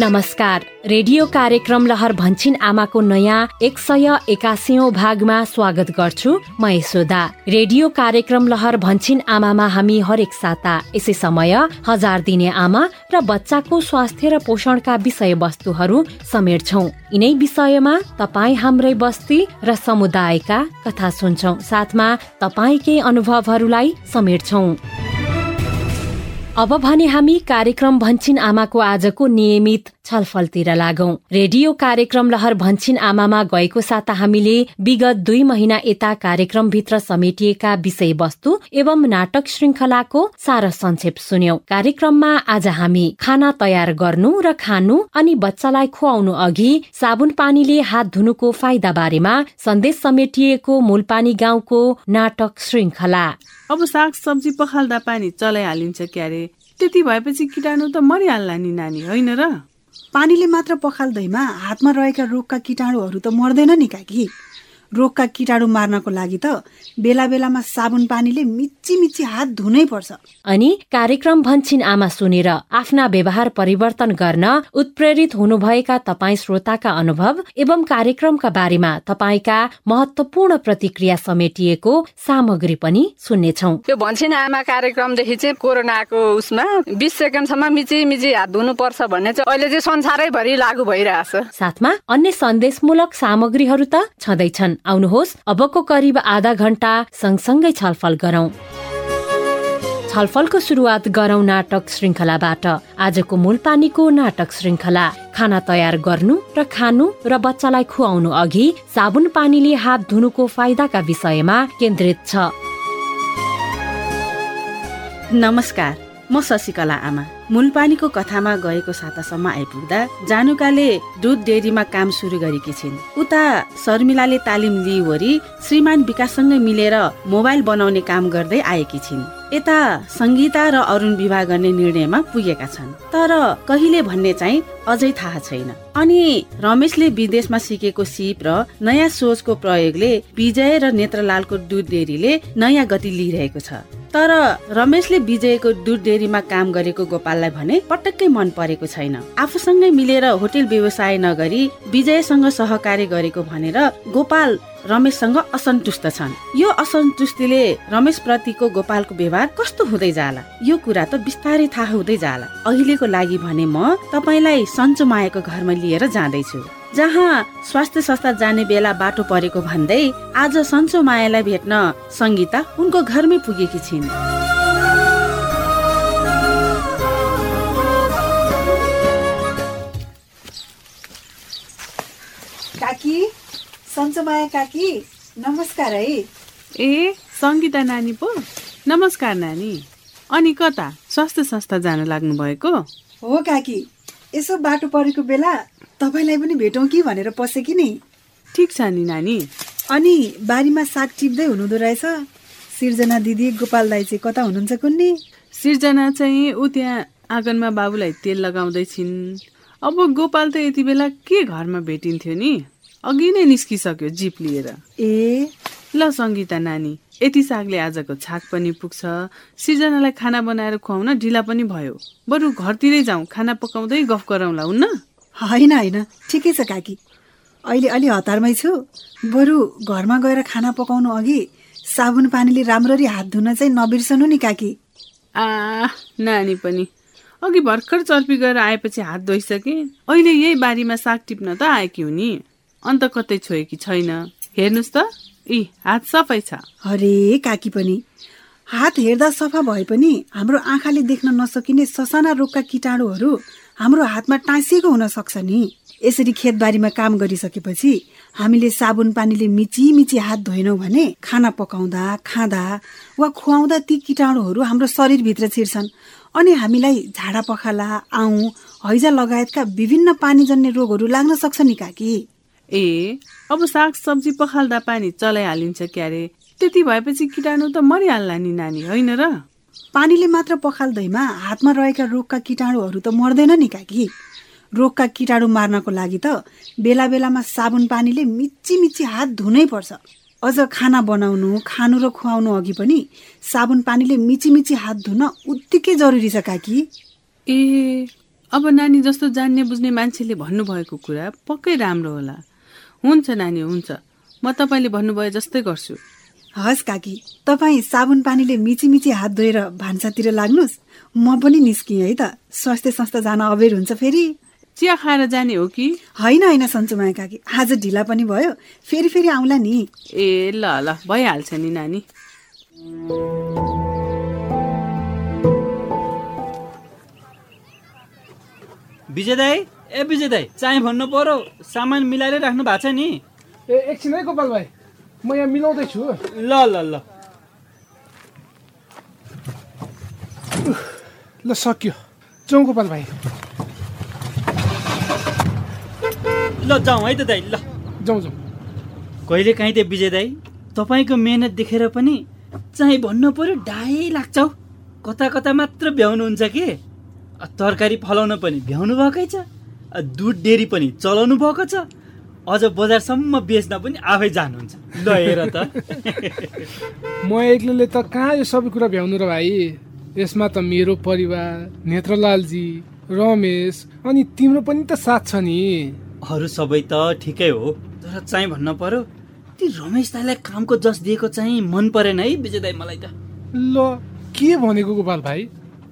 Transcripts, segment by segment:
नमस्कार। रेडियो कार्यक्रम लहर भन्छिन आमाको नयाँ एक सय एकासीौं भागमा स्वागत गर्छु। म यशोदा। रेडियो कार्यक्रम लहर भन्छिन आमामा हामी हरेक साता। यसै समय हजार दिने आमा र बच्चाको स्वास्थ्य र पोषणका विषय वस्तुहरू समेट्छौ। यिनै विषयमा तपाईँ हाम्रै बस्ती र समुदायका कथा सुन्छौ। साथमा तपाईँकै अनुभवहरूलाई समेट्छौ। अब भने हामी कार्यक्रम भन्छिन आमाको आजको नियमित छलफलतिर लागौं। रेडियो कार्यक्रम लहर भन्छिन आमामा गएको साता हामीले विगत दुई महिना यता कार्यक्रमभित्र समेटिएका विषयवस्तु एवं नाटक श्रृङ्खलाको सार संक्षेप सुन्यौं। कार्यक्रममा आज हामी खाना तयार गर्नु र खानु अनि बच्चालाई खुवाउनु अघि साबुन पानीले हात धुनुको फाइदा बारेमा सन्देश समेटिएको मूलपानी गाउँको नाटक श्रृङ्खला अब साग सब्जी पखाल्दा पानी चलाइहालिन्छ क्यारे। त्यति भएपछि किटाणु त मरिहाल्ला नि नानी होइन र? पानीले मात्र पखाल्दैमा हातमा रहेका रोगका किटाणुहरू त मर्दैन नि काकी। रोगका किटाणु मार्नको लागि त बेला बेलामा साबुन पानीले मिची मिची हात धुनै पर्छ। अनि कार्यक्रम भन्छिन आमा सुनेर आफ्ना व्यवहार परिवर्तन गर्न उत्प्रेरित हुनुभएका तपाईँ श्रोताका अनुभव एवं कार्यक्रमका बारेमा तपाईँका महत्वपूर्ण प्रतिक्रिया समेटिएको सामग्री पनि सुन्नेछौ। यो भन्छिन आमा कार्यक्रमदेखि चाहिँ कोरोनाको उसमा बिस सेकेन्डसम्म मिची मिची हात धुनु पर्छ भन्ने चाहिँ अहिले चाहिँ संसारैभरि लागू भइरहेछ। साथमा अन्य सन्देशमूलक सामग्रीहरू त छँदैछन्। आउनुहोस्। अबको करिब आधा घण्टा सँगसँगै छलफल गरौं। छलफलको सुरुवात गरौं नाटक श्रृङ्खलाबाट आजको मूलपानीको नाटक श्रृङ्खला खाना तयार गर्नु र खानु र बच्चालाई खुवाउनु अघि साबुन पानीले हात धुनुको फाइदाका विषयमा केन्द्रित छ। नमस्कार म शशिकला आमा। मूलपानीको कथामा गएको सातासम्म आइपुग्दा जानुकाले दुध डेरीमा काम सुरु गरेकी छिन्। उता शर्मिलाले तालिम लिइवरी श्रीमान विकाससँगै मिलेर मोबाइल बनाउने काम गर्दै आएकी छिन्। यता सङ्गीता र अरुण विवाह गर्ने निर्णयमा पुगेका छन्। तर कहिले भन्ने चाहिँ अझै थाहा छैन। अनि रमेशले विदेशमा सिकेको सिप र नयाँ सोचको प्रयोगले विजय र नेत्रलालको दुध डेरीले नयाँ गति लिइरहेको छ। तर रमेशले विजयको दुध डेरीमा काम गरेको गोपाललाई भने पटक्कै मन परेको छैन। आफूसँगै मिलेर होटेल व्यवसाय नगरी विजयसँग सहकार्य गरेको भनेर गोपाल रमेशसँग असन्तुष्ट छन्। यो असन्तुष्टिले रमेश प्रतिको गोपालको व्यवहार कस्तो हुँदै जाला? यो कुरा त बिस्तारै थाहा हुँदै जाला। अहिलेको लागि भने म तपाईँलाई सन्चो मायाको घरमा लिएर जाँदैछु। जहाँ स्वास्थ्य संस्था जाने बेला बाटो परेको भन्दै आज सन्चो मायालाई भेट्न सङ्गीता उनको घरमै पुगेकी छिन्। काकी काकी नमस्कार है। ए सङ्गीता नानी पो। नमस्कार नानी। अनि कता स्वास्थ्य संस्था जान लाग्नु भएको हो काकी यसो बाटो परेको बेला तपाईँलाई पनि भेटौँ कि भनेर पसेँ कि नि? ठिक छ नि नानी। अनि बारीमा साग टिप्दै हुनुहुँदो रहेछ? सिर्जना दिदी गोपाल दाई चाहिँ कता हुनुहुन्छ कुन्नी? सिर्जना चाहिँ ऊ त्यहाँ आँगनमा बाबुलाई तेल लगाउँदै छिन् अब गोपाल त यति बेला के घरमा भेटिन्थ्यो नि? अघि नै निस्किसक्यो जिप लिएर। ए? ल सङ्गीता नानी यति सागले आजको छाक पनि पुग्छ। सिर्जनालाई खाना बनाएर खुवाउन ढिला पनि भयो। बरु घरतिरै जाउँ खाना पकाउँदै गफ गरौँला हुन्न? होइन होइन। ठिकै छ काकी। अहिले अलि हतारमै छु। बरु घरमा गएर खाना पकाउनु अघि साबुन पानीले राम्ररी हात धुन चाहिँ नबिर्सनु नि काकी। आ नानी पनि। अघि भर्खर चर्पी गएर आएपछि हात धोइसके अहिले यही बारीमा साग टिप्न त आएकी हुनी अन्त कतै छोएकी छैन। हेर्नुहोस् त। यी हात सफै छ। अरे काकी पनि। हात हेर्दा सफा भए पनि हाम्रो आँखाले देख्न नसकिने ससाना रोगका किटाणुहरू हाम्रो हातमा टाँसिएको हुन सक्छ नि। यसरी खेतबारीमा काम गरिसकेपछि हामीले साबुन पानीले मिची मिची हात धोएनौँ भने खाना पकाउँदा खाँदा वा खुवाउँदा ती किटाणुहरू हाम्रो शरीरभित्र छिर्छन्। अनि हामीलाई झाडा पखाला आउँ हैजा लगायतका विभिन्न पानीजन्य रोगहरू लाग्न सक्छ नि काकी। ए अब साग सब्जी पखाल्दा पानी चलाइहालिन्छ क्यारे। त्यति भएपछि किटाणु त मरिहाल्ला नि नानी होइन र? पानीले मात्र पखाल्दैमा हातमा रहेका रोगका किटाणुहरू त मर्दैन नि काकी। रोगका किटाणु मार्नको लागि त बेला बेलामा साबुन पानीले मिची मिची हात धुनै पर्छ। अझ खाना बनाउनु खानु र खुवाउनु अघि पनि साबुन पानीले मिची मिची हात धुन उत्तिकै जरुरी छ काकी। ए अब नानी जस्तो जान्ने बुझ्ने मान्छेले भन्नुभएको कुरा पक्कै राम्रो होला। हुन्छ नानी हुन्छ। म तपाईँले भन्नुभयो जस्तै गर्छु। हस् काकी तपाईँ साबुन पानीले मिची मिची हात धोएर भान्सातिर लाग्नुहोस्। म पनि निस्किएँ है त। स्वास्थ्य संस्था जान अबेर हुन्छ फेरि। चिया खाएर जाने हो कि? होइन होइन सन्चुमाया काकी। आज ढिला पनि भयो। फेरि फेरि आउँला नि। ए ल ल। भइहाल्छ नि नानी। विजय दाई ए विजय दाई चाहिँ भन्नु पर्यो। सामान मिलाएर राख्नु भएको छ नि। ए एकछिन है गोपाल भाइ। म यहाँ मिलाउँदैछु ल ल ल ल सक्यो जाउँ गोपाल भाइ ल जाउँ है त दाई ल जाउँ जाउँ कहिले काहीँ त विजय दाई तपाईँको मेहनत देखेर पनि चाहिँ भन्नु पर्यो डाइ लाग्छ हौ कता कता मात्र भ्याउनुहुन्छ कि तरकारी फलाउन पनि भ्याउनु भएकै छ अ, दुध डेरी पनि चलाउनु भएको छ अझ बजारसम्म बेच्न पनि आफै जानुहुन्छ। ल हेर त। म एक्लोले त कहाँ यो सबै कुरा भ्याउनु र भाइ? यसमा त मेरो परिवार नेत्रलालजी रमेश अनि तिम्रो पनि त साथ छ नि। अरू सबै त ठिकै हो तर चाहिँ भन्न पर्यो ती रमेश दाईलाई कामको जस दिएको चाहिँ मन परेन है विजय दाई मलाई त। ल के भनेको गोपाल भाइ?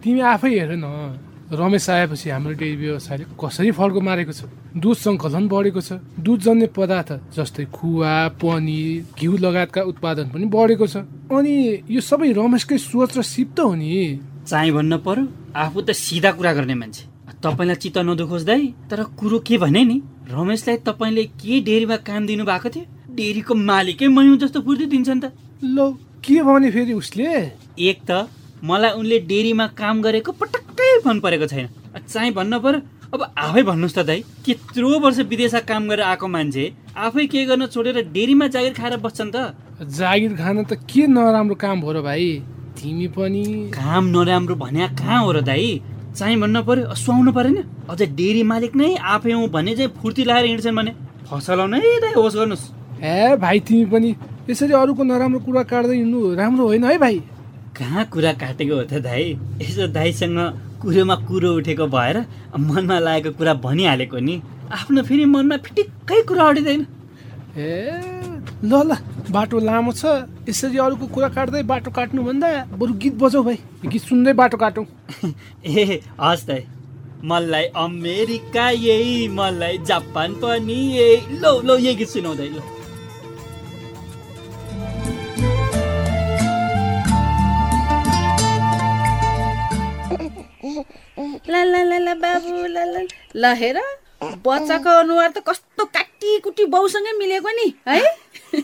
तिमी आफै हेर न। रमेश आएपछि हाम्रो डेरी व्यवसायले कसरी फड्को मारेको छ? दुध सङ्कलन बढेको छ। दुधजन्य पदार्थ जस्तै खुवा पनिर घिउ लगायतका उत्पादन पनि बढेको छ। अनि यो सबै रमेशकै सोच र सिप त हो नि। चाहिँ भन्न पर्यो आफू त सिधा कुरा गर्ने मान्छे। तपाईँलाई चित्त नदुखोस् दाई तर कुरो के भने नि रमेशलाई तपाईँले के डेरीमा काम दिनु भएको थियो? डेरीको मालिकै मै हुँ जस्तो फुर्ती दिन्छ नि त। ल के भने फेरि उसले? एक त मलाई उनले डेरीमा काम गरेको पटक्कै मन परेको छैन चाहिँ भन्न पर्यो अब आफै भन्नुहोस् त दाई त्यत्रो वर्ष विदेशमा काम गरेर आएको मान्छे आफै के गर्न छोडेर डेरीमा जागिर खाएर बस्छन् त? जागिर खान त के नराम्रो काम भयो र भाइ? तिमी पनि काम नराम्रो भन्या कहाँ हो र दाई? चाहिँ भन्न पर्यो सुहाउनु परेन। अझ डेरी मालिक नै आफै हुँ भने चाहिँ फुर्ती लगाएर हिँड्छन् भने। फसलाउनै दाई होस् गर्नुहोस्। ए भाइ तिमी पनि यसरी अरूको नराम्रो कुरा काट्दै हिँड्नु राम्रो होइन है भाइ? कहाँ कुरा काटेको हो त दाई? यसो दाईसँग कुरोमा कुरो उठेको भएर मनमा लागेको कुरा भनिहालेको नि। आफ्नो फेरि मनमा फिटिक्कै कुरा अडिँदैन। ए ल ल बाटो लामो छ। यसरी अरूको कुरा काट्दै बाटो काट्नुभन्दा बरु गीत बजाऊ भाइ। गीत सुन्दै बाटो काटौँ। ए हस् दाई। मलाई अमेरिका यही मलाई जापान पनि यही। लौ लौ यही गीत सुनाउँदै ल। बाबु ला हेर। बच्चाको अनुहार त कस्तो काटी कुटी बाउसँगै मिलेको नि है?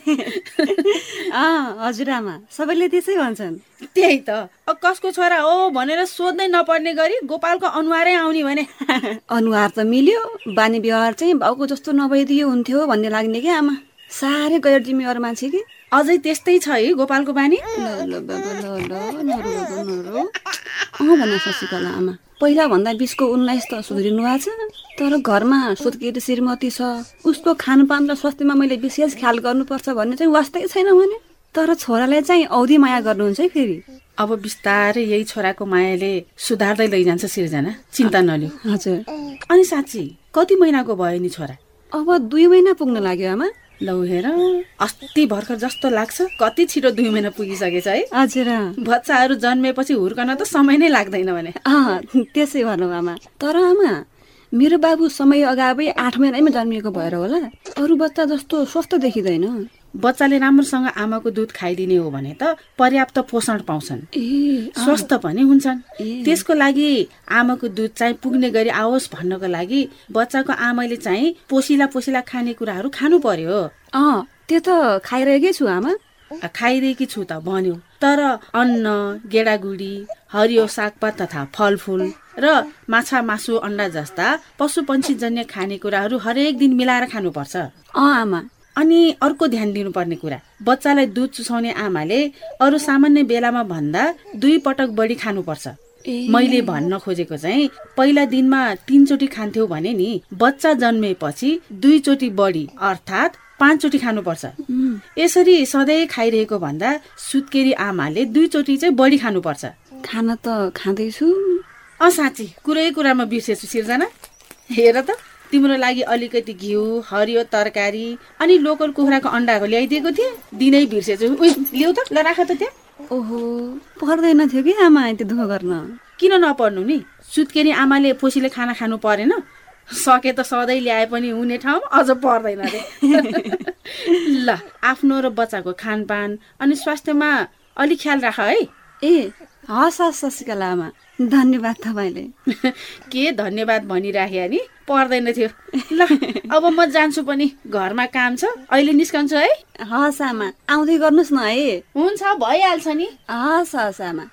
हजुरआमा सबैले त्यसै भन्छन्। त्यही त। कसको छोरा हो भनेर सोध्नै नपर्ने गरी गोपालको अनुहारै आउने भने। अनुहार त मिल्यो। बानी व्यवहार चाहिँ बाउको जस्तो नभइदियो हुन्थ्यो भन्ने लाग्ने क्या आमा। साह्रै गैर जिम्मेवार मान्छे कि। अझै त्यस्तै छ है गोपालको बानी? ल ल ल ल आमा। पहिला भन्दा बिसको उन्नाइस त सुध्रिनु भएको छ तर घरमा सुत्केरी श्रीमती छ उसको खानपान र स्वास्थ्यमा मैले विशेष ख्याल गर्नुपर्छ भन्ने चाहिँ वास्तै छैन भने? तर छोरालाई चाहिँ औधी माया गर्नुहुन्छ है फेरि। अब बिस्तारै यही छोराको मायाले सुधार्दै लैजान्छ सिर्जना चिन्ता नलिऊ। हजुर। अनि साँच्ची कति महिनाको भयो नि छोरा? अब दुई महिना पुग्न लाग्यो आमा। लौ हेर अस्ति भर्खर जस्तो लाग्छ। कति छिटो दुई महिना पुगिसकेछ है। हजुर बच्चाहरू जन्मेपछि हुर्कन त समय नै लाग्दैन भने। अँ त्यसै भनौँ आमा तर आमा मेरो बाबु समय अगावै आठ महिनामै जन्मिएको भएर होला। अरू बच्चा जस्तो स्वस्थ देखिँदैन। बच्चाले राम्रोसँग आमाको दुध खाइदिने हो भने त पर्याप्त पोषण पाउँछन्। स्वस्थ पनि हुन्छन्। त्यसको लागि आमाको दुध चाहिँ पुग्ने गरी आओस् भन्नको लागि बच्चाको आमाले चाहिँ पोसिला पोसिला खाने कुराहरू खानु पर्यो। अँ त्यो त खाइरहेकै छु आमा। आ, खाइदिएकी छु त भन्यो। तर अन्न गेडागुडी हरियो सागपात तथा फलफुल र माछा मासु अन्डा जस्ता पशु पक्षी जन्य खानेकुराहरू हरेक दिन मिलाएर खानुपर्छ। अँ आमा। अनि अर्को ध्यान दिनुपर्ने कुरा बच्चालाई दुध चुसाउने आमाले अरू सामान्य बेलामा भन्दा दुई पटक बढी खानुपर्छ। मैले भन्न खोजेको चाहिँ पहिला दिनमा तिनचोटि खान्थ्यौ भने नि बच्चा जन्मेपछि दुईचोटि बढी अर्थात् पाँचचोटि खानुपर्छ। यसरी सधैँ खाइरहेको भन्दा सुत्केरी आमाले दुईचोटि चाहिँ बढी खानुपर्छ। खाना त खाँदैछु। अँ साँच्ची कुरै कुरामा बिर्सेछु सिर्जना। हेर त। तिम्रो लागि अलिकति घिउ हरियो तरकारी अनि लोकल कुखुराको अन्डाको ल्याइदिएको थिएँ। दिनै बिर्सेछु। उइ ल्याउ त। ल राख त त्यहाँ। ओहो पर्दैन थियो कि आमा त्यो दुःख गर्न। किन नपर्नु नि? सुत्केरी आमाले पोसीले खाना खानु परेन। सके त सधैँ ल्याए पनि हुने ठाउँमा अझ पर्दैन अरे। ल आफ्नो र बच्चाको खानपान अनि स्वास्थ्यमा अलिक ख्याल राख है। ए हस् हस् शशिकला आमा धन्यवाद तपाईँले। के धन्यवाद भनिराखे नि पर्दैन थियो। ल अब म जान्छु पनि। घरमा काम छ। अहिले निस्कन्छु है। हस् आमा आउँदै गर्नुहोस् न है। हुन्छ भइहाल्छ नि। हस् हस् आमा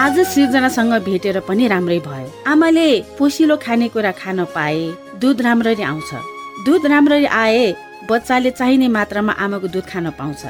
आज सृजनासँग भेटेर पनि राम्रै भयो। आमाले पोसिलो खानेकुरा खान पाए। दुध राम्ररी आउँछ। दुध राम्ररी आए। बच्चाले चाहिने मात्रामा आमाको दुध खान पाउँछ।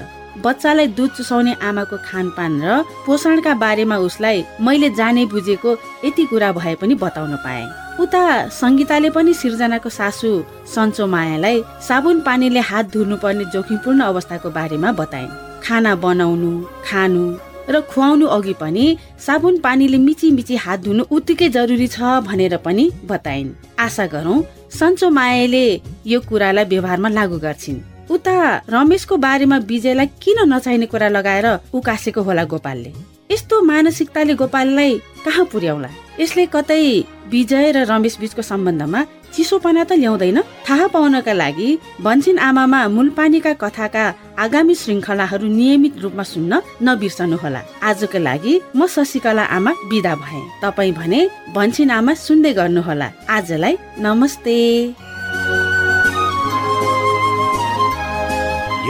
बच्चालाई दुध चुसाउने आमाको खानपान र पोषणका बारेमा उसलाई मैले जाने बुझेको यति कुरा भए पनि बताउन पाए। उता सङ्गीताले पनि सिर्जनाको सासु सन्चो मायालाई साबुन पानीले हात धुनुपर्ने जोखिमपूर्ण अवस्थाको बारेमा बताइन् खाना बनाउनु खानु र खुवाउनु अघि पनि साबुन पानीले मिची मिची हात धुनु उत्तिकै जरुरी छ भनेर पनि बताइन्। आशा गरौँ सन्चो मायाले यो कुरालाई व्यवहारमा लागू गर्छिन्। उता रमेशको बारेमा विजयलाई किन नचाहिने कुरा लगाएर उकासेको होला गोपालले। यस्तो मानसिकताले गोपाललाई कहाँ पुर्याउला? यसले कतै विजय र रमेश बीचको सम्बन्धमा चिसोपना त ल्याउँदैन। थाहा पाउनका लागि भन्छिन आमामा मूलपानीका कथाका आगामी श्रृङ्खलाहरू नियमित रूपमा सुन्न नबिर्सनुहोला। आजको लागि म शशिकला आमा विदा भए। तपाईँ भने भन्छिन आमा सुन्दै गर्नुहोला। आजलाई नमस्ते।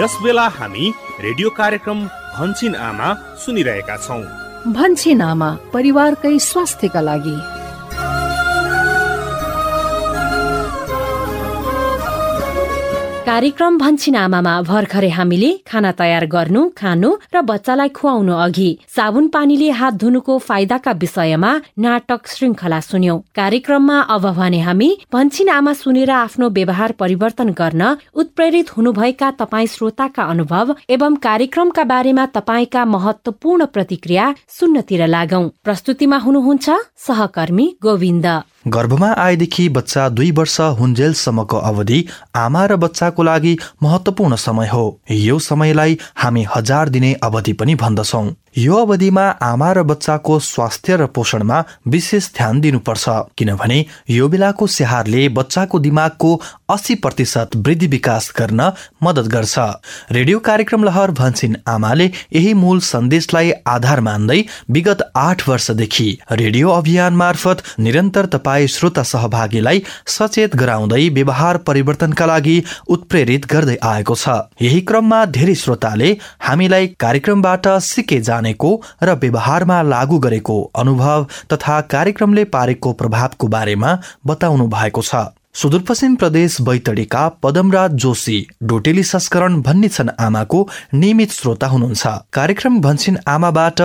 यस बेला हामी रेडियो कार्यक्रम भन्छिन आमा सुनिरहेका छौँ। भन्छिन आमा परिवारकै स्वास्थ्यका लागि। कार्यक्रम भन्छिन आमामा भर्खरै हामीले खाना तयार गर्नु खानु र बच्चालाई खुवाउनु अघि साबुन पानीले हात धुनुको फाइदाका विषयमा नाटक श्रृङ्खला सुन्यौं। कार्यक्रममा अब भने हामी भन्छिन आमा सुनेर आफ्नो व्यवहार परिवर्तन गर्न उत्प्रेरित हुनुभएका तपाई श्रोताका अनुभव एवं कार्यक्रमका बारेमा तपाईँका महत्वपूर्ण प्रतिक्रिया सुन्नतिर लागौं। प्रस्तुतिमा हुनुहुन्छ सहकर्मी गोविन्द। गर्भमा आएदेखि बच्चा दुई वर्ष हुन्जेलसम्मको अवधि आमा र बच्चाको लागि महत्वपूर्ण समय हो। यो समयलाई हामी हजार दिने अवधि पनि भन्दछौ। यो अवधिमा आमा र बच्चाको स्वास्थ्य र पोषणमा विशेष ध्यान दिनुपर्छ किनभने यो बेलाको स्याहारले बच्चाको दिमागको अस्सी प्रतिशत वृद्धि विकास गर्न मद्दत गर्छ। रेडियो कार्यक्रम लहर भन्छिन आमाले यही मूल सन्देशलाई आधार मान्दै विगत आठ वर्षदेखि रेडियो अभियान मार्फत निरन्तर तपाईँ श्रोता सहभागीलाई सचेत गराउँदै व्यवहार परिवर्तनका लागि उत्प्रेरित गर्दै आएको छ। यही क्रममा धेरै श्रोताले हामीलाई कार्यक्रमबाट सिके जानेको र व्यवहारमा लागू गरेको अनुभव तथा कार्यक्रमले पारेको प्रभावको बारेमा बताउनु भएको छ। सुदूरपश्चिम प्रदेश बैतडीका पदमराज जोशी डोटेली संस्करण भन्ने छन् आमाको नियमित श्रोता हुनुहुन्छ। कार्यक्रम भन्छन् आमाबाट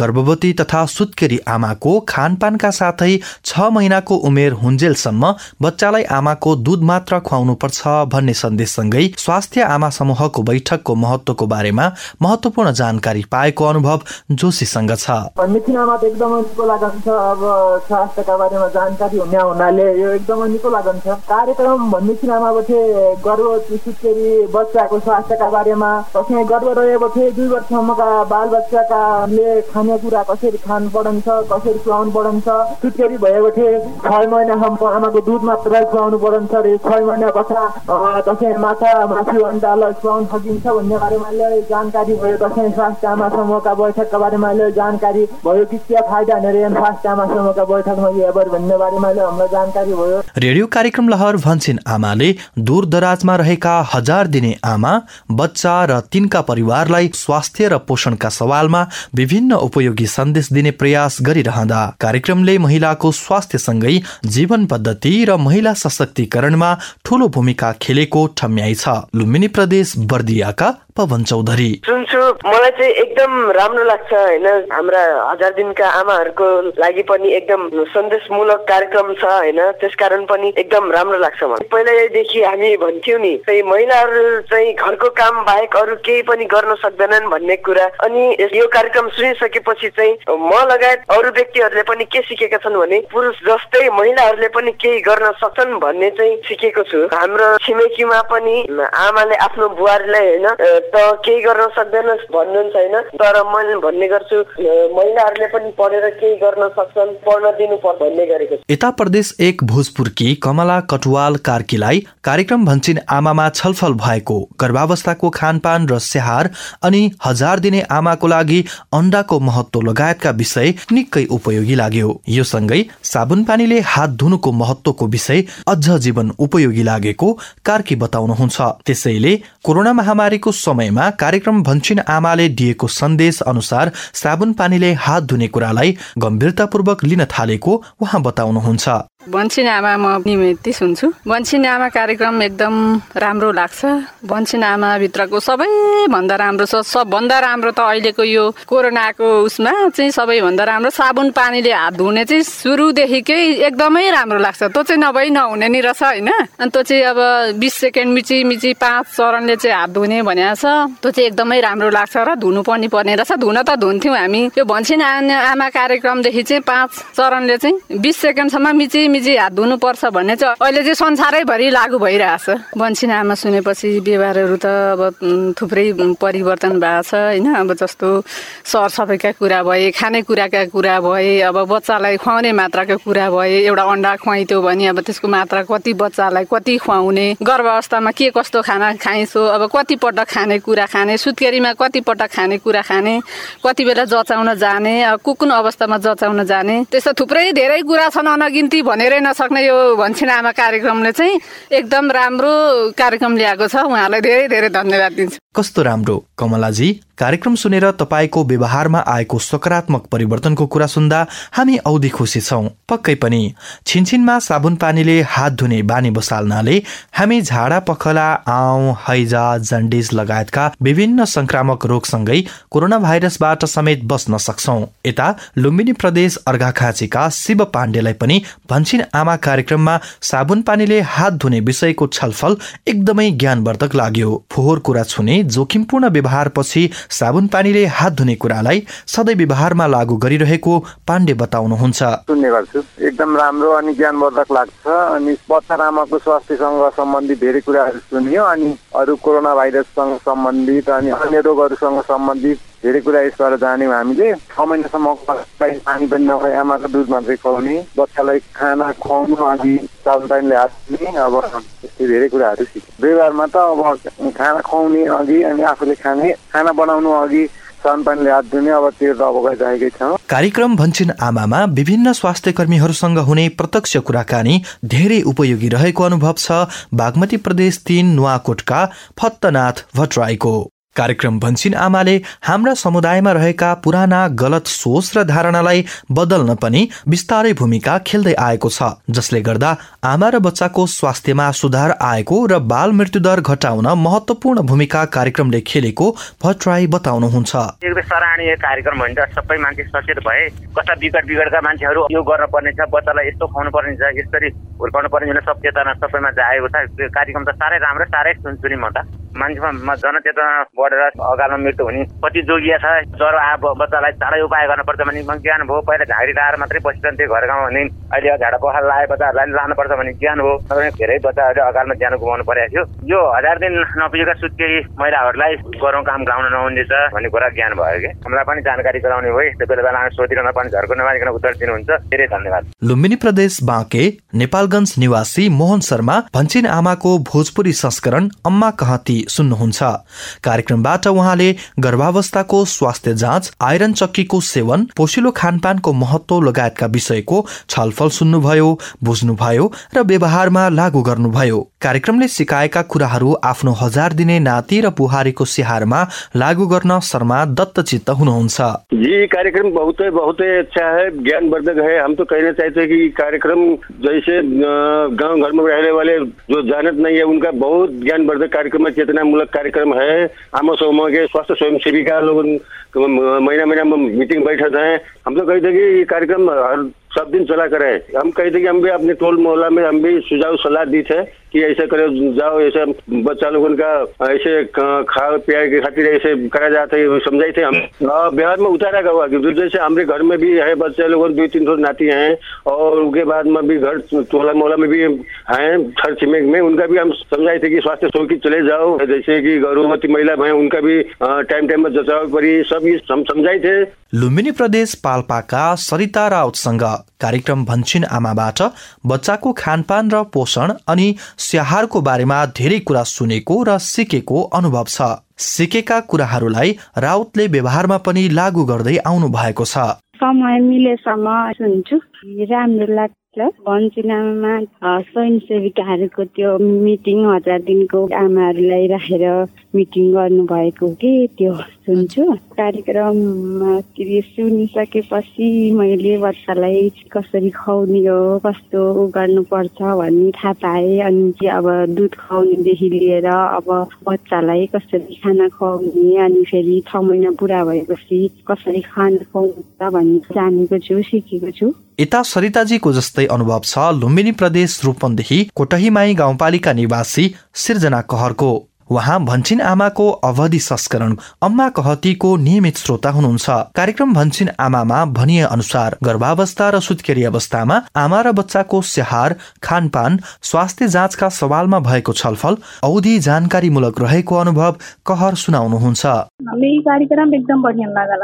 गर्भवती तथा सुत्केरी आमाको खानपानका साथै छ महिनाको उमेर हुन्जेलसम्म बच्चालाई आमाको दूध मात्र खुवाउनु पर्छ भन्ने सन्देशसँगै स्वास्थ्य आमा समूहको बैठकको महत्वको बारेमा महत्वपूर्ण जानकारी पाएको अनुभव जोशीसँग छ। एकदमै निको लागन्छ अब स्वास्थ्यका बारेमा जानकारी हुने हुनाले यो एकदमै निको लागन्छ कार्यक्रम भन्ने सिनेमापछि गर्भवती सुत्केरी बच्चाको स्वास्थ्यका बारेमा कसै गर्भ रहेपछि दुई वर्षसम्मका बाल बच्चाकाले खानेकुरा कसरी खानु पढन्छ कसरी खुवाउनु पढन्छ सुत्केरी भएपछि छ महिनासम्म आमाको दुध मात्र खुवाउनु पढन्छ अरे छ महिना पश्चात कसै माछा मासु अन्डालाई खुवाउनु सकिन्छ भन्ने बारेमा अहिले जानकारी भयो कसै स्वास्थ्य आमा समूहका बैठकका बारेमा अहिले जानकारी भयो कि के फाइदा भनेर स्वास्थ्य आमा समूहका बैठकमा भन्ने बारेमा अहिले हामीलाई जानकारी भयो। रेडियो कार्यक्रम कार्यक्रम लहर भन्छन् आमाले दूर दराजमा रहेका हजार दिने आमा बच्चा र तिनका परिवारलाई स्वास्थ्य र पोषणका सवालमा विभिन्न उपयोगी सन्देश दिने प्रयास गरिरहँदा कार्यक्रमले महिलाको स्वास्थ्यसँगै जीवन पद्धति र महिला सशक्तिकरणमा ठूलो भूमिका खेलेको ठम्याइ छ। लुम्बिनी प्रदेश बर्दियाका पवन चौधरी। सुन्छु मलाई चाहिँ एकदम राम्रो लाग्छ होइन? हाम्रा हजार दिनका आमाहरूको लागि पनि एकदम सन्देशमूलक कार्यक्रम छ होइन? त्यसकारण पनि एकदम राम्रो लाग्छ मलाई। पहिल्यैदेखि हामी भन्थ्यौँ नि चाहिँ महिलाहरू चाहिँ घरको काम बाहेक अरू केही पनि गर्न सक्दैनन् भन्ने कुरा। अनि यो कार्यक्रम सुनिसकेपछि चाहिँ म लगायत अरू व्यक्तिहरूले पनि के सिकेका छन् भने पुरुष जस्तै महिलाहरूले पनि केही गर्न सक्छन् भन्ने चाहिँ सिकेको छु। हाम्रो छिमेकीमा पनि आमाले आफ्नो बुहारीलाई होइन त केही गर्न सक्दैनस् भन्नुहुन्छ होइन। तर मैले भन्ने गर्छु महिलाहरूले पनि पढेर केही गर्न सक्छन् पढ्न दिनुपर्छ भन्ने गरेको छु। यता प्रदेश एक भोजपुरकी कमला कटुवाल कार्कीलाई कार्यक्रम भन्छिन आमामा छलफल भएको गर्भावस्थाको खानपान र स्याहार अनि हजार दिने आमाको लागि अन्डाको महत्व लगायतका विषय निकै उपयोगी लाग्यो। यो सँगै साबुन पानीले हात धुनुको महत्वको विषय अझ जीवन उपयोगी लागेको कार्की बताउनुहुन्छ। त्यसैले कोरोना महामारीको समयमा कार्यक्रम भन्छिन आमाले दिएको सन्देश अनुसार साबुन पानीले हात धुने कुरालाई गम्भीरतापूर्वक लिन थालेको उहाँ बताउनुहुन्छ। बन्सिन आमा म निमित्ती सुन्छु। बन्सिन आमा कार्यक्रम एकदम राम्रो लाग्छ। बन्सिन आमाभित्रको सबैभन्दा राम्रो छ। सबभन्दा राम्रो त अहिलेको यो कोरोनाको उसमा चाहिँ सबैभन्दा राम्रो साबुन पानीले हात धुने चाहिँ सुरुदेखिकै एकदमै राम्रो लाग्छ। त्यो चाहिँ नभई नहुने नि रहेछ होइन। अनि त्यो चाहिँ अब बिस सेकेन्ड मिची मिची पाँच चरणले चाहिँ हात धुने भनेको छ। त्यो चाहिँ एकदमै राम्रो लाग्छ र धुनु पनि पर्ने रहेछ। धुन त धुन्थ्यौँ हामी। यो भन्छन् आमा कार्यक्रमदेखि चाहिँ पाँच चरणले चाहिँ बिस सेकेन्डसम्म मिची मिची हात धुनुपर्छ भन्ने चाहिँ अहिले चाहिँ संसारैभरि लागू भइरहेछ। बन्सिन आमा सुनेपछि व्यवहारहरू त अब थुप्रै परिवर्तन भएको छ होइन? अब जस्तो सरसफाइका कुरा भए खानेकुराका कुरा भए अब बच्चालाई खुवाउने मात्राको कुरा भए एउटा अन्डा खुवाइदियो भने अब त्यसको मात्रा कति बच्चालाई कति खुवाउने गर्भावस्थामा के कस्तो खाना खाइसो अब खाने कुरा खाने सुत्केरीमा कतिपटक खाने कुरा खाने कति बेला जचाउन जाने अब कुकुन अवस्थामा जचाउन जाने त्यस्तो थुप्रै धेरै कुरा छन् अनगिन्ती भनेरै नसक्ने यो भन्छन् आमा कार्यक्रमले चाहिँ एकदम राम्रो कार्यक्रम ल्याएको छ। उहाँलाई धेरै धेरै धन्यवाद दिन्छु। कस्तो राम्रो कमलाजी? कार्यक्रम सुनेर तपाईँको व्यवहारमा आएको सकारात्मक परिवर्तनको कुरा सुन्दा हामी औधी खुसी छौँ। पक्कै पनि। छिनछिनमा साबुन पानीले हात धुने बानी बसाल्नाले हामी झाडा पखला आउ हैजा जन्डिस लगायतका विभिन्न संक्रामक रोगसँगै कोरोना भाइरसबाट समेत बस्न सक्छौ। यता लुम्बिनी प्रदेश अर्घाखाँचीका शिव पाण्डेलाई पनि भन्छिन आमा कार्यक्रममा साबुन पानीले हात धुने विषयको छलफल एकदमै ज्ञानवर्धक लाग्यो। फोहोर कुरा छुने जोखिमपूर्ण व्यवहारपछि साबुन पानीले हात धुने कुरालाई सधैँ व्यवहारमा लागू गरिरहेको पाण्डे बताउनुहुन्छ। सुन्ने गर्छु एकदम राम्रो अनि ज्ञानवर्धक लाग्छ अनि बच्चा आमाको स्वास्थ्यसँग सम्बन्धित धेरै कुराहरू सुनियो अनि अरू कोरोना भाइरससँग सम्बन्धित अनि अन्य रोगहरूसँग सम्बन्धित धेरै कुरा यसबाट जान्यौँ हामीले। छ महिनासम्म पानी पनि नखाइ आमाको दुध मात्रै खुवाउने बच्चालाई खाना खुवाउनु अघि साबुन पानीले हात धुने अब यस्तै धेरै कुराहरू सिक्यो व्यवहारमा त अब खाना खुवाउने अघि अनि आफूले खाने खाना बनाउनु अघि कार्यक्रम भन्छन् आमामा विभिन्न स्वास्थ्य कर्मीहरूसँग हुने प्रत्यक्ष कुराकानी धेरै उपयोगी रहेको अनुभव छ। बागमती प्रदेश तीन नुवाकोटका फत्तनाथ भट्टराईको। कार्यक्रम भन्छिन आमाले हाम्रा समुदायमा रहेका पुराना गलत सोच र धारणालाई बदल्न पनि विस्तारै भूमिका खेल्दै आएको छ जसले गर्दा आमा र बच्चाको स्वास्थ्यमा सुधार आएको र बाल मृत्युदर घटाउन महत्वपूर्ण भूमिका कार्यक्रमले खेलेको भट्टराई बताउनुहुन्छ। कार्यक्रम सबै मान्छे सचेत भए कस्ता बिगड बिगडका मान्छेहरू यो गर्न पर्ने छ बच्चालाई यस्तो खुवाउनु पर्ने छ यसरी हुर्काउनु पर्ने सब चेतना सबैमा जाएको छ। कार्यक्रम त साह्रै राम्रो साह्रै सुन्छु नि म त। मान्छेमा जनचेतना बढेर अगाडमा मृत्यु हुने कति जोगिया छ ज्वरो आ बच्चालाई चाँडै उपाय गर्नुपर्छ भने ज्ञान भयो पहिला झाडी लाएर मात्रै बसिरहन्थ्यो घर गाउँमा भने अहिले झाडा पखाल लाए बच्चाहरूलाई लानुपर्छ भने ज्ञान हो धेरै बच्चाहरूले अगाडमा ज्यान गुमाउनु परेको थियो। यो हजार दिन नपुगेका सुत्केही महिलाहरूलाई गरौँ काम गाउन नहुनेछ भन्ने कुरा ज्ञान भयो कि। हामीलाई पनि जानकारी गराउने भयो त्यो बेला बेला सोधिरहन पनि झर्को नमानिकन उत्तर दिनुहुन्छ। धेरै धन्यवाद। लुम्बिनी प्रदेश बाँके नेपालगञ्ज निवासी मोहन शर्मा भन्छिन आमाको भोजपुरी संस्करण अम्मा कहती सुन्नुहुन्छ। कार्यक्रमबाट उहाँले गर्भावस्थाको स्वास्थ्य जाँच आइरन चक्कीको सेवन पोसिलो खानपानको महत्व लगायतका विषयको छलफल सुन्नुभयो बुझ्नुभयो र व्यवहारमा लागू गर्नुभयो। कार्यक्रमले सिकाएका कुराहरू आफ्नो हजार दिने नाति र बुहारीको सिहारमा लागू गर्न शर्मा दत्तचित्त हुनुहुन्छ। जी कार्यक्रम बहुत बहुत अच्छा है ज्ञानवर्धक है। हम तो कहना चाहते कि कार्यक्रम जैसे गांव घर में रहने वाले जो जानत नहीं है उनका बहुत ज्ञानवर्धक कार्यक्रम है चेतनामूलक कार्यक्रम है। आमो समूह के स्वास्थ्य स्वयं सेविका लोग महीना महीना में मीटिंग बैठक है। हम तो कहते कि ये कार्यक्रम हर सब दिन चला करे। हम कहते कि हम भी अपने टोल मोहल्ला में, हम भी सुझाव सलाह दी थे कि ऐसे करे जाओ ऐसे बच्चा लोगों का ऐसे खा पिया के खातिर ऐसे करा जाता है समझाई थे हम। बिहार में उतारा गया कि जैसे हमारे घर में भी है बच्चे लोग दो तीन थोड़ी नाती हैं और उसके बाद में भी घर टोला मोहल्ला में भी हैं हर छिमेक में उनका भी हम समझाए थे कि स्वास्थ्य चौकी चले जाओ। जैसे कि गर्भवती महिला है उनका भी टाइम टाइम में जचाव परी सब हम समझाए थे। लुम्बिनी प्रदेश पाल्पाका सरिता राउतसँग कार्यक्रम भन्छिन आमाबाट बच्चाको खानपान र पोषण अनि स्याहारको बारेमा धेरै कुरा सुनेको र सिकेको अनुभव छ। सिकेका कुराहरूलाई राउतले व्यवहारमा पनि लागू गर्दै आउनु भएको छ। समय मिलेसम्म सुन्छु राम्रो लाग्छ। भन्छिनामा स्वयंसेविकाहरूको त्यो मिटिङ हजार दिनको आमाहरूलाई राखेर मिटिङ गर्नुभएको कि त्यो सुन्छु। कार्यक्रममा सुनिसकेपछि मैले बच्चालाई कसरी खुवाउने हो कस्तो गर्नुपर्छ भन्ने थाहा पाएँ अनि अब दुध खुवाउनेदेखि लिएर अब बच्चालाई कसरी खाना खुवाउने अनि फेरि छ महिना पुरा भएपछि कसरी खाना खुवाउनु भन्ने जानेको छु सिकेको छु। यता सरिताजीको जस्तै अनुभव छ लुम्बिनी प्रदेश रूपन्देही कोटहीमाई गाउँपालिका निवासी सिर्जना कहरको। उहाँ भन्छिन आमाको अवधि संस्करण। अम्मा कहतीको नियमित श्रोता हुनुहुन्छ। कार्यक्रम भन्छिन आमामा भनिए अनुसार गर्भावस्था र सुत्केरी अवस्थामा आमा र बच्चाको स्याहार खानपान स्वास्थ्य जाँचका सवालमा भएको छलफल औधी जानकारीमूलक रहेको अनुभव कहर सुनाउनुहुन्छ। कार्यक्रम एकदम बढ़िया लागल।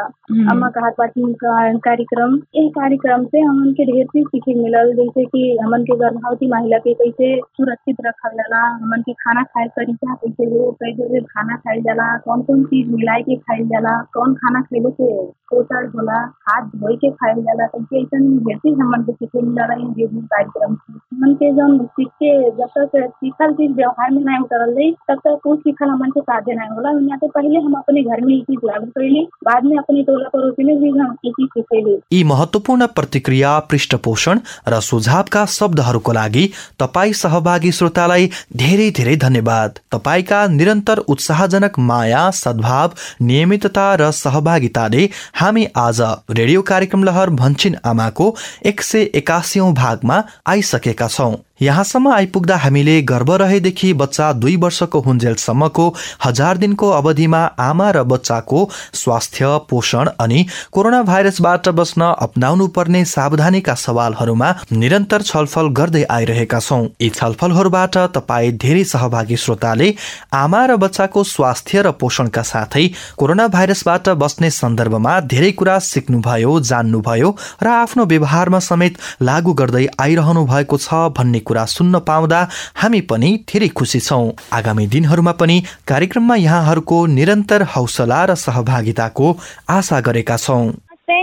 अम्मा कार्यक्रम। यह कार्यक्रम से हमन के ढेर चीज सीखे मिलल। जैसे कि हमन के गर्भवती महिला के कैसे सुरक्षित रखल जाला हमन के खाना खाए तरीका कैसे हो कैसे खाना खाई जाला कौन कौन चीज़ मिलाए के खाई जाला, कौन खाना खेले से पोषण होला, हाथ धोए के खाई जाला कैसे ऐसा ढेर हमन के सीखे मिलल रेडियो कार्यक्रम से हमन के जौन सीख के जब तक सीखल चीज़ व्यवहार में नहीं उतरल तब तक कुछ सीखल हमन के साधे नहीं होला। यहाँ से पहले हम अपने घर में चीज़ लागू कैली बाद में अपने टोला पड़ोसी में भी हम ये चीज़ सिखेली। यी महत्वपूर्ण प्रतिक्रिया, पृष्ठपोषण, र सुझावका शब्दहरूको लागि तपाईँ सहभागी श्रोतालाई धेरै धेरै धन्यवाद। तपाईँका निरन्तर उत्साहजनक माया सद्भाव नियमितता र सहभागिताले हामी आज रेडियो कार्यक्रम लहर भन्छिन आमाको एक सय एकासी भागमा आइसकेका छौँ। यहाँसम्म आइपुग्दा हामीले गर्भ रहेदेखि बच्चा दुई वर्षको हुन्जेलसम्मको हजार दिनको अवधिमा आमा र बच्चाको स्वास्थ्य पोषण अनि कोरोना भाइरसबाट बस्न अप्नाउनु पर्ने सावधानीका सवालहरूमा निरन्तर छलफल गर्दै आइरहेका छौँ। यी छलफलहरूबाट तपाईँ धेरै सहभागी श्रोताले आमा र बच्चाको स्वास्थ्य र पोषणका साथै कोरोना भाइरसबाट बस्ने सन्दर्भमा धेरै कुरा सिक्नुभयो जान्नुभयो र आफ्नो व्यवहारमा समेत लागू गर्दै आइरहनु भएको छ भन्ने सुन्न पाउँदा हामी पनि धेरै खुसी छौँ। आगामी दिनहरूमा पनि कार्यक्रममा यहाँहरूको निरन्तर हौसला र सहभागिताको आशा गरेका छौँ।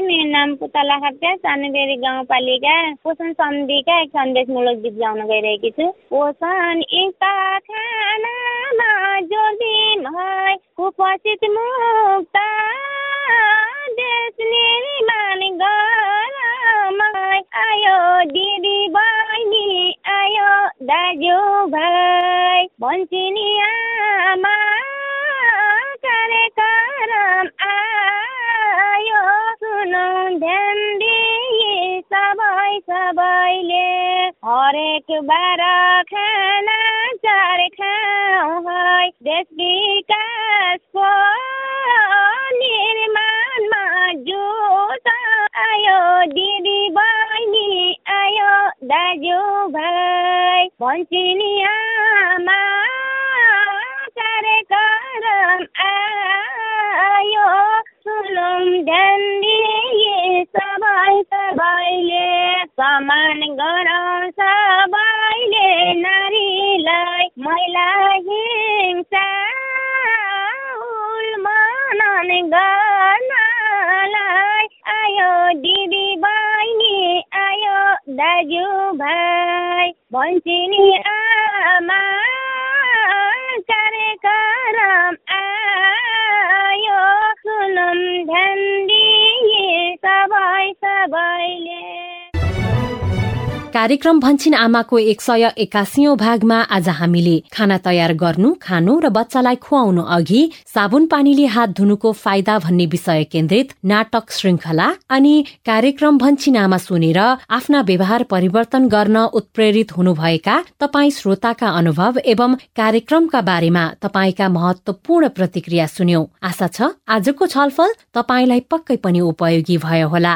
मेरो नाम पुतला खप्का सानुबेरी गाउँपालिका पोषण सन्धिका एक सन्देशमूलक गीत गाउन गइरहेकी छु। पोषण खानामा जोडिन है कुपोषित मुक्त। देश निर्माण आयो दिदी बहिनी आयो दाजु भाइ भन्छिनी आमा कार्यक्रम आयो सुनौ ध्यान दिए सबै सबैले हरेक बार खाना चार खाउँ है देश विकासको जुट आयो दिदी बहिनी आयो दाजु भाइ भन्छिनी आमा कार्यक्रम आयो। सुनौँ ध्यान सबै सबैले समान गरौँ कार्यक्रम भन्छिन आमाको एक सय एकासीौं भागमा आज हामीले खाना तयार गर्नु खानु र बच्चालाई खुवाउनु अघि साबुन पानीले हात धुनुको फाइदा भन्ने विषय केन्द्रित नाटक श्रृंखला अनि कार्यक्रम भन्छिन आमा सुनेर आफ्ना व्यवहार परिवर्तन गर्न उत्प्रेरित हुनुभएका तपाई श्रोताका अनुभव एवं कार्यक्रमका बारेमा तपाईँका महत्वपूर्ण प्रतिक्रिया सुन्यौं। आशा छ आजको छलफल तपाईँलाई पक्कै पनि उपयोगी भयो होला।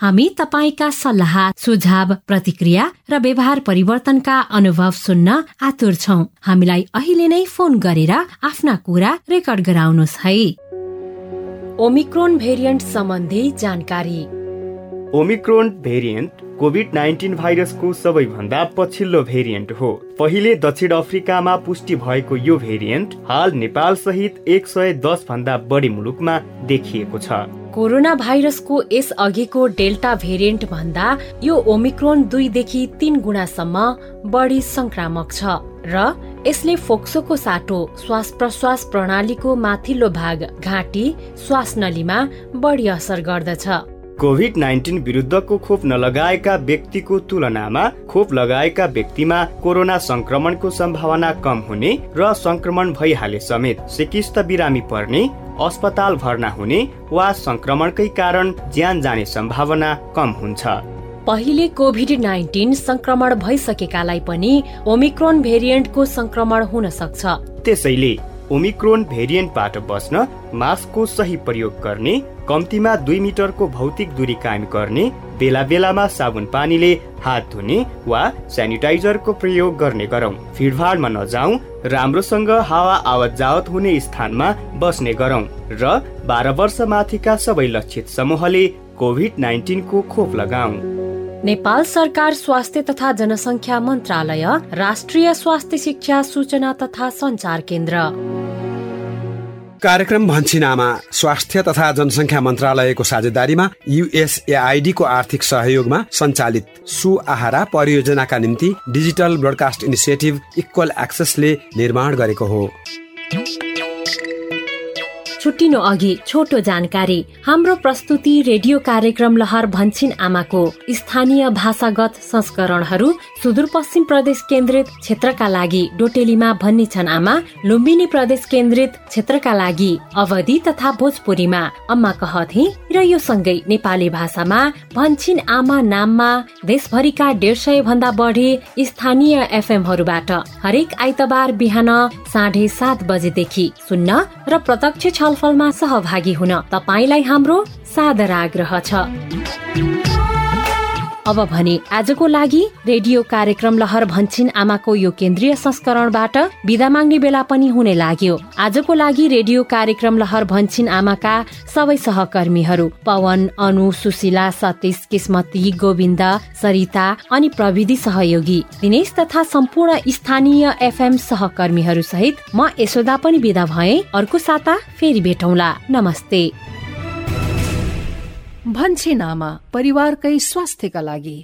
हामी तपाईँका सल्लाह सुझाव प्रतिक्रिया र व्यवहार परिवर्तनका अनुभव सुन्न आतुर छौ। हामीलाई अहिले नै फोन गरेर आफ्ना कुरा रेकर्ड गराउनुहोस् है। ओमिक्रोन भेरिएन्ट सम्बन्धी जानकारी। ओमिक्रोन भेरिएन्ट कोभिड नाइन्टिन भाइरसको सबैभन्दा पछिल्लो भेरिएन्ट हो। पहिले दक्षिण अफ्रिकामा पुष्टि भएको यो भेरिएन्ट हाल नेपाल सहित एक सय दस भन्दा बढी मुलुकमा देखिएको छ। कोरोना भाइरसको यस अघिको डेल्टा भेरिएन्ट भन्दा यो ओमिक्रोन दुईदेखि तीन गुणासम्म बढी संक्रामक छ र यसले फोक्सोको साटो श्वास प्रश्वास प्रणालीको माथिल्लो भाग घाँटी श्वास नलीमा बढी असर गर्दछ। कोभिड नाइन्टिन विरुद्धको खोप नलगाएका व्यक्तिको तुलनामा खोप लगाएका व्यक्तिमा कोरोना संक्रमणको सम्भावना कम हुने र संक्रमण भइहाले समेत सिकिस्त बिरामी पर्ने अस्पताल भर्ना हुने वा संक्रमणकै कारण ज्यान जाने सम्भावना कम हुन्छ। पहिले कोभिड नाइन्टिन संक्रमण भइसकेकालाई पनि ओमिक्रोन भेरिएन्टको संक्रमण हुन सक्छ। त्यसैले ओमिक्रोन भेरिएन्टबाट बस्न मास्कको सही प्रयोग गर्ने कम्तीमा दुई मिटरको भौतिक दूरी कायम गर्ने बेला बेलामा साबुन पानीले हात धुने वा सेनिटाइजरको प्रयोग गर्ने गरौँ। भिडभाडमा नजाउँ राम्रोसँग हावा आवत जावत हुने स्थानमा बस्ने गरौँ र बाह्र वर्ष माथिका सबै लक्षित समूहले कोभिड नाइन्टिनको खोप लगाऊ नेपाल सरकार स्वास्थ्य तथा जनसङ्ख्या मन्त्रालय राष्ट्रिय स्वास्थ्य शिक्षा सूचना तथा संचार केन्द्र। कार्यक्रम भन्छिनामा स्वास्थ्य तथा जनसङ्ख्या मन्त्रालयको साझेदारीमा युएसएआईडीको आर्थिक सहयोगमा सञ्चालित सुआहारा परियोजनाका निम्ति डिजिटल ब्रोडकास्ट इनिसिएटिभ इक्वल एक्सेसले निर्माण गरेको हो। छुट्टिनु अघि छोटो जानकारी। हाम्रो प्रस्तुति रेडियो कार्यक्रम लहर भन्छिन आमाको। स्थानीय भाषागत संस्करणहरू सुदूरपश्चिम प्रदेश केन्द्रित क्षेत्रका लागि डोटेलीमा भन्ने छन् आमा। लुम्बिनी प्रदेश केन्द्रित क्षेत्रका लागि अवधि तथा भोजपुरीमा। अम्मा कहथे र यो सँगै नेपाली भाषामा भन्छिन आमा नाममा देशभरिका डेढ सय भन्दा बढी स्थानीय एफएमहरूबाट हरेक आइतबार बिहान साढे सात बजेदेखि सुन्न र प्रत्यक्ष छलफलमा सहभागी हुन तपाईँलाई हाम्रो सादर आग्रह छ। अब भने आजको लागि रेडियो कार्यक्रम लहर भन्छिन आमाको यो केन्द्रीय संस्करणबाट विदा माग्ने बेला पनि हुने लाग्यो। आजको लागि रेडियो कार्यक्रम लहर भन्छिन आमाका सबै सहकर्मीहरू पवन अनु सुशीला सतीश किस्मती गोविन्द सरिता अनि प्रविधि सहयोगी दिनेश तथा सम्पूर्ण स्थानीय एफएम सहकर्मीहरू सहित म यशोदा पनि विदा भए। अर्को साता फेरि भेटौँला। नमस्ते। भन्छे नामा परिवारकै स्वास्थ्यका लागि।